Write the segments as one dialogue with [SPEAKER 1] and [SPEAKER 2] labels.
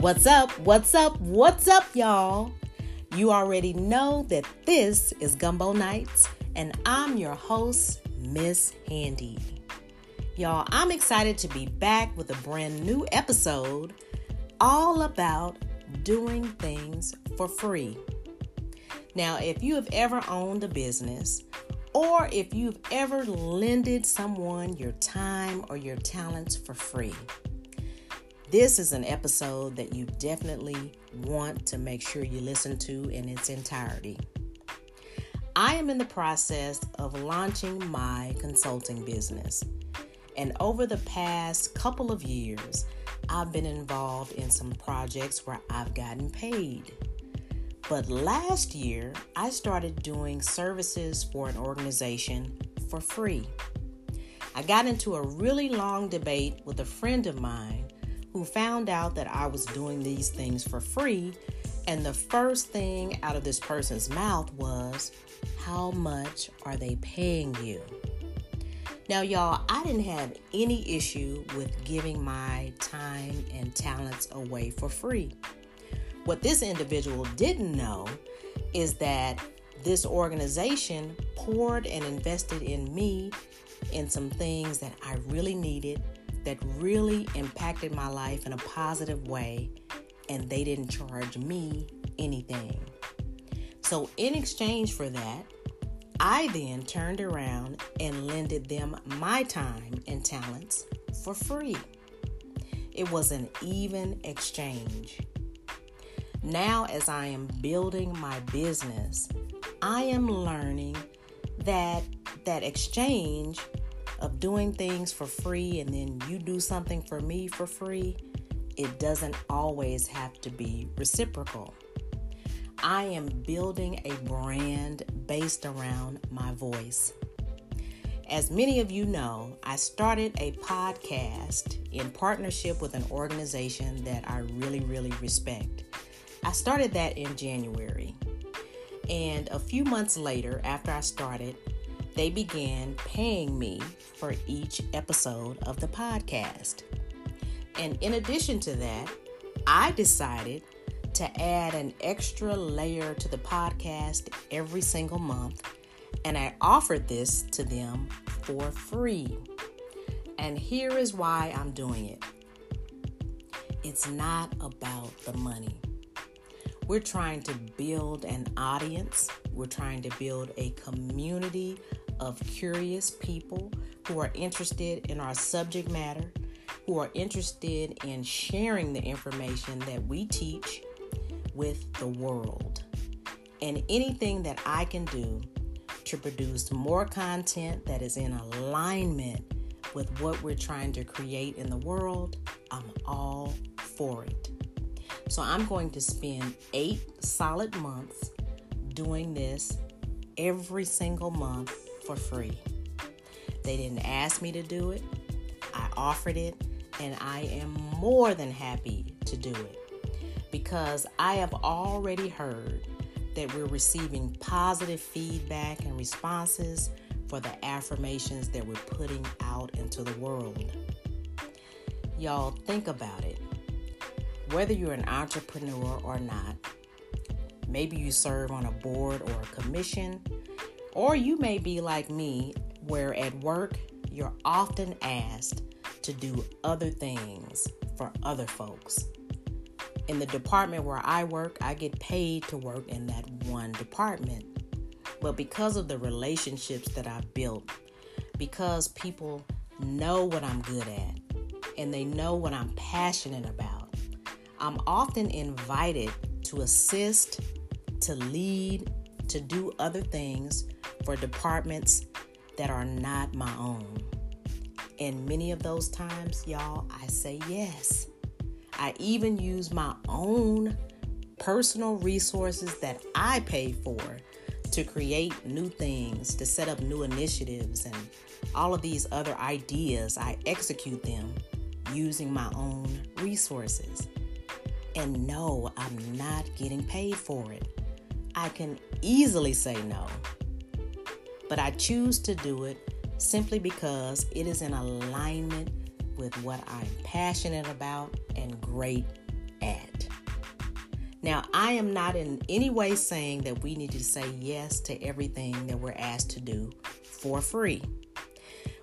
[SPEAKER 1] What's up? What's up? What's up, y'all? You already know that this is Gumbo Nights, and I'm your host, Miss Handy. Y'all, I'm excited to be back with a brand new episode all about doing things for free. Now, if you have ever owned a business, or if you've ever lended someone your time or your talents for free, this is an episode that you definitely want to make sure you listen to in its entirety. I am in the process of launching my consulting business. And over the past couple of years, I've been involved in some projects where I've gotten paid. But last year, I started doing services for an organization for free. I got into a really long debate with a friend of mine who found out that I was doing these things for free. And the first thing out of this person's mouth was, How much are they paying you? Now, y'all, I didn't have any issue with giving my time and talents away for free. What this individual didn't know is that this organization poured and invested in me in some things that I really needed that really impacted my life in a positive way, and they didn't charge me anything. So, in exchange for that, I then turned around and lended them my time and talents for free. It was an even exchange. Now, as I am building my business, I am learning that that exchange of doing things for free and then you do something for me for free, it doesn't always have to be reciprocal. I am building a brand based around my voice. As many of you know, I started a podcast in partnership with an organization that I really, really respect. I started that in January. And a few months later, after I started, they began paying me for each episode of the podcast. And in addition to that, I decided to add an extra layer to the podcast every single month, and I offered this to them for free. And here is why I'm doing it it's not about the money. We're trying to build an audience, we're trying to build a community of curious people who are interested in our subject matter, who are interested in sharing the information that we teach with the world. And anything that I can do to produce more content that is in alignment with what we're trying to create in the world, I'm all for it. So I'm going to spend eight solid months doing this every single month for free. They didn't ask me to do it, I offered it, and I am more than happy to do it because I have already heard that we're receiving positive feedback and responses for the affirmations that we're putting out into the world. Y'all, think about it. Whether you're an entrepreneur or not, maybe you serve on a board or a commission, or you may be like me, where at work you're often asked to do other things for other folks. In the department where I work, I get paid to work in that one department. But because of the relationships that I've built, because people know what I'm good at and they know what I'm passionate about, I'm often invited to assist, to lead, to do other things for departments that are not my own. And many of those times, y'all, I say yes. I even use my own personal resources that I pay for to create new things, to set up new initiatives, and all of these other ideas. I execute them using my own resources. And no, I'm not getting paid for it. I can easily say no but I choose to do it simply because it is in alignment with what I'm passionate about and great at. Now, I am not in any way saying that we need to say yes to everything that we're asked to do for free.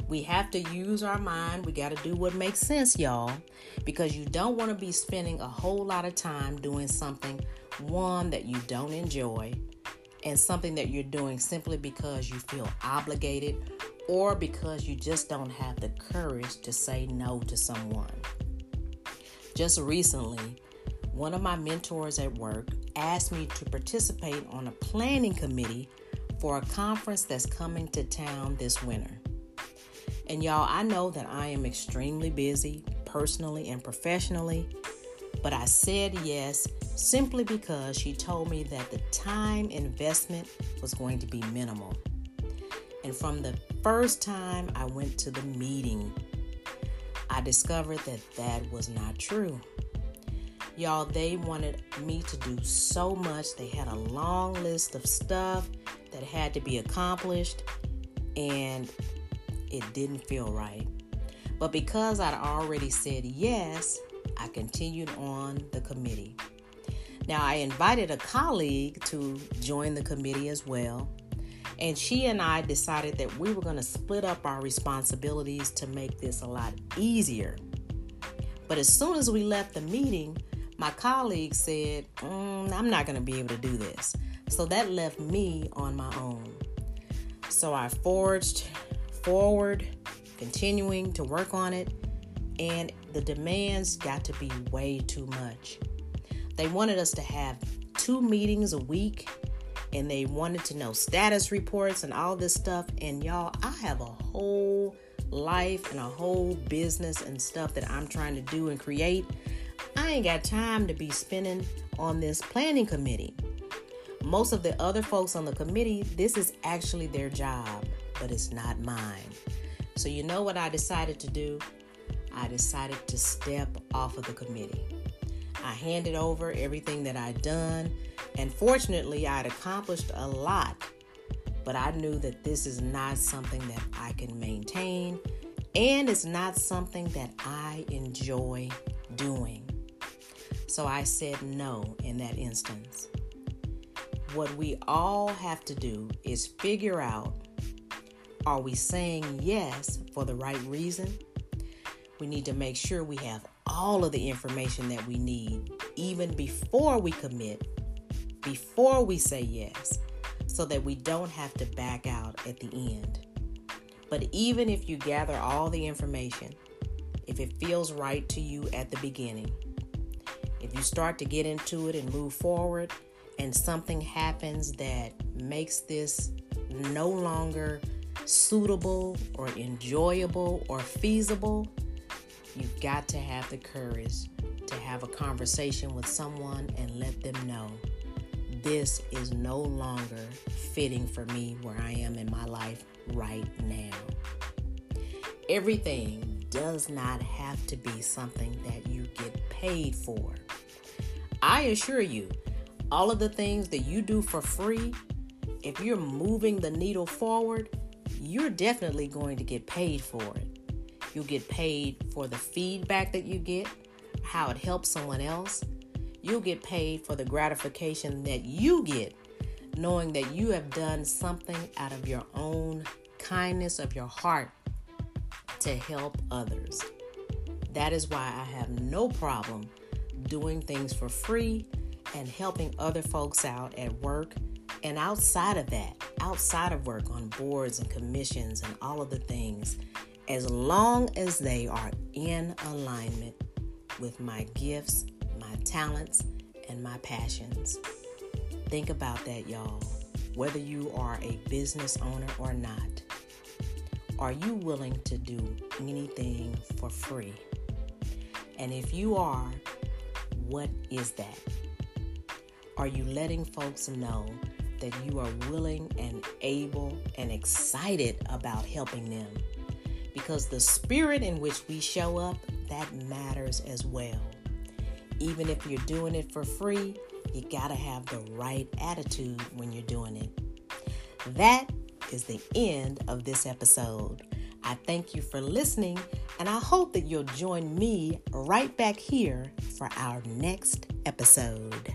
[SPEAKER 1] We have to use our mind. We got to do what makes sense, y'all, because you don't want to be spending a whole lot of time doing something, one, that you don't enjoy, and something that you're doing simply because you feel obligated or because you just don't have the courage to say no to someone. Just recently, one of my mentors at work asked me to participate on a planning committee for a conference that's coming to town this winter. And y'all, I know that I am extremely busy personally and professionally, but I said yes simply because she told me that the time investment was going to be minimal. And from the first time I went to the meeting, I discovered that that was not true. Y'all, they wanted me to do so much. They had a long list of stuff that had to be accomplished, and it didn't feel right. But because I'd already said yes, I continued on the committee. Now, I invited a colleague to join the committee as well, and she and I decided that we were going to split up our responsibilities to make this a lot easier. But as soon as we left the meeting, my colleague said, mm, I'm not going to be able to do this. So that left me on my own. So I forged forward, continuing to work on it, and the demands got to be way too much. They wanted us to have two meetings a week and they wanted to know status reports and all this stuff. And y'all, I have a whole life and a whole business and stuff that I'm trying to do and create. I ain't got time to be spending on this planning committee. Most of the other folks on the committee, this is actually their job, but it's not mine. So, you know what I decided to do? I decided to step off of the committee. I handed over everything that I'd done, and fortunately, I'd accomplished a lot. But I knew that this is not something that I can maintain, and it's not something that I enjoy doing. So I said no in that instance. What we all have to do is figure out are we saying yes for the right reason? We need to make sure we have all of the information that we need even before we commit, before we say yes, so that we don't have to back out at the end. But even if you gather all the information, if it feels right to you at the beginning, if you start to get into it and move forward, and something happens that makes this no longer suitable or enjoyable or feasible, you've got to have the courage to have a conversation with someone and let them know this is no longer fitting for me where I am in my life right now. Everything does not have to be something that you get paid for. I assure you, all of the things that you do for free, if you're moving the needle forward, you're definitely going to get paid for it. You'll get paid for the feedback that you get, how it helps someone else. You'll get paid for the gratification that you get, knowing that you have done something out of your own kindness of your heart to help others. That is why I have no problem doing things for free and helping other folks out at work and outside of that, outside of work on boards and commissions and all of the things, as long as they are in alignment with my gifts, my talents, and my passions. Think about that, y'all. Whether you are a business owner or not, are you willing to do anything for free? And if you are, what is that? Are you letting folks know that you are willing and able and excited about helping them? Because the spirit in which we show up, that matters as well. Even if you're doing it for free, you got to have the right attitude when you're doing it. That is the end of this episode. I thank you for listening and I hope that you'll join me right back here for our next episode.